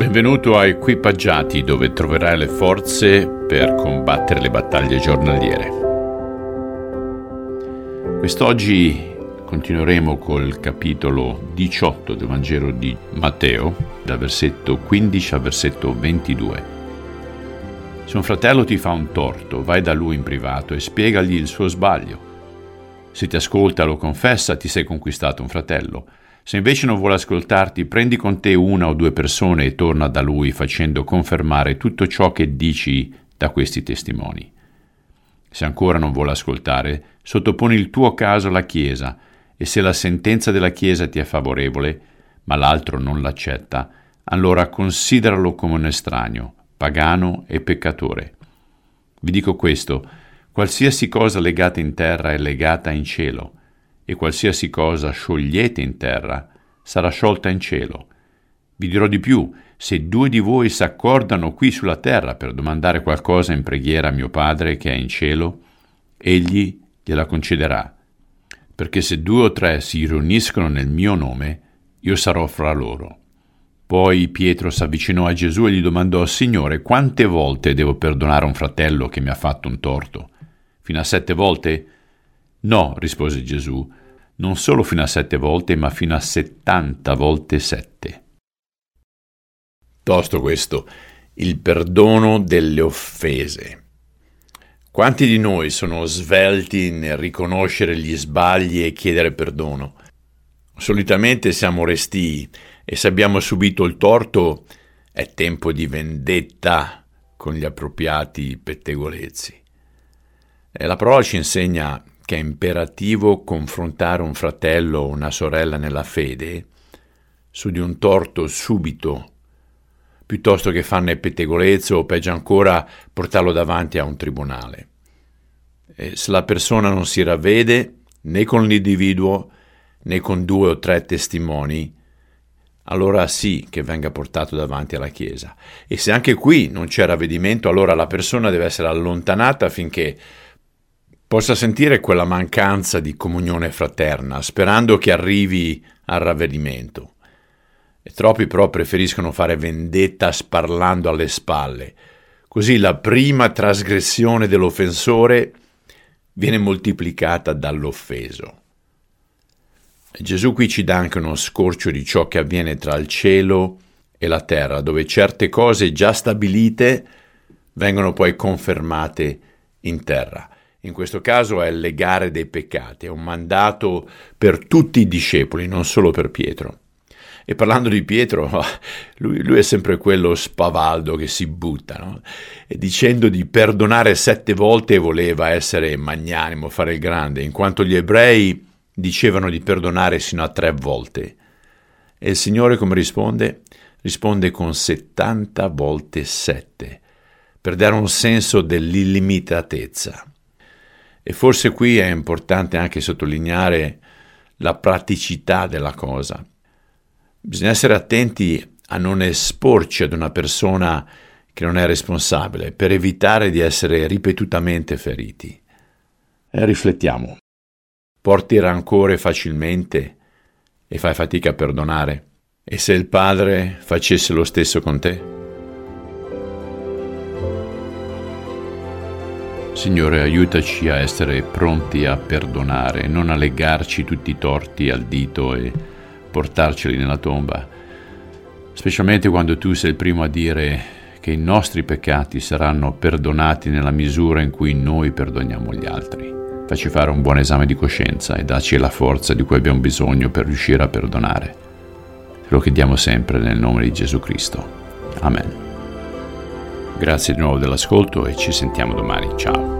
Benvenuto a Equipaggiati dove troverai le forze per combattere le battaglie giornaliere. Quest'oggi continueremo col capitolo 18 del Vangelo di Matteo, dal versetto 15 al versetto 22. Se un fratello ti fa un torto, vai da lui in privato e spiegagli il suo sbaglio. Se ti ascolta lo confessa, ti sei conquistato un fratello. Se invece non vuole ascoltarti, prendi con te una o due persone e torna da lui facendo confermare tutto ciò che dici da questi testimoni. Se ancora non vuole ascoltare, sottoponi il tuo caso alla Chiesa e se la sentenza della Chiesa ti è favorevole, ma l'altro non l'accetta, allora consideralo come un estraneo, pagano e peccatore. Vi dico questo, qualsiasi cosa legata in terra è legata in cielo, e qualsiasi cosa sciogliete in terra sarà sciolta in cielo. Vi dirò di più, se due di voi s'accordano qui sulla terra per domandare qualcosa in preghiera a mio Padre che è in cielo, egli gliela concederà. Perché se due o tre si riuniscono nel mio nome, io sarò fra loro. Poi Pietro s'avvicinò a Gesù e gli domandò, Signore, quante volte devo perdonare un fratello che mi ha fatto un torto? Fino a sette volte? No, rispose Gesù, non solo fino a sette volte, ma fino a settanta volte sette. Tosto questo, il perdono delle offese. Quanti di noi sono svelti nel riconoscere gli sbagli e chiedere perdono? Solitamente siamo restii e se abbiamo subito il torto è tempo di vendetta con gli appropriati pettegolezzi. E la parola ci insegna che è imperativo confrontare un fratello o una sorella nella fede su di un torto subito, piuttosto che farne pettegolezzo o peggio ancora portarlo davanti a un tribunale. E se la persona non si ravvede né con l'individuo né con due o tre testimoni, allora sì che venga portato davanti alla Chiesa. E se anche qui non c'è ravvedimento, allora la persona deve essere allontanata affinché possa sentire quella mancanza di comunione fraterna, sperando che arrivi al ravvedimento. E troppi però preferiscono fare vendetta sparlando alle spalle. Così la prima trasgressione dell'offensore viene moltiplicata dall'offeso. E Gesù qui ci dà anche uno scorcio di ciò che avviene tra il cielo e la terra, dove certe cose già stabilite vengono poi confermate in terra in questo caso è legare dei peccati, è un mandato per tutti i discepoli, non solo per Pietro. E parlando di Pietro, lui, lui è sempre quello spavaldo che si butta, no? e dicendo di perdonare sette volte voleva essere magnanimo, fare il grande, in quanto gli ebrei dicevano di perdonare sino a tre volte. E il Signore come risponde? Risponde con settanta volte sette, per dare un senso dell'illimitatezza. E forse qui è importante anche sottolineare la praticità della cosa. Bisogna essere attenti a non esporci ad una persona che non è responsabile per evitare di essere ripetutamente feriti. E riflettiamo. Porti rancore facilmente e fai fatica a perdonare? E se il Padre facesse lo stesso con te? Signore, aiutaci a essere pronti a perdonare, non a legarci tutti i torti al dito e portarceli nella tomba, specialmente quando tu sei il primo a dire che i nostri peccati saranno perdonati nella misura in cui noi perdoniamo gli altri. Facci fare un buon esame di coscienza e dacci la forza di cui abbiamo bisogno per riuscire a perdonare. Lo chiediamo sempre nel nome di Gesù Cristo. Amen. Grazie di nuovo dell'ascolto e ci sentiamo domani. Ciao.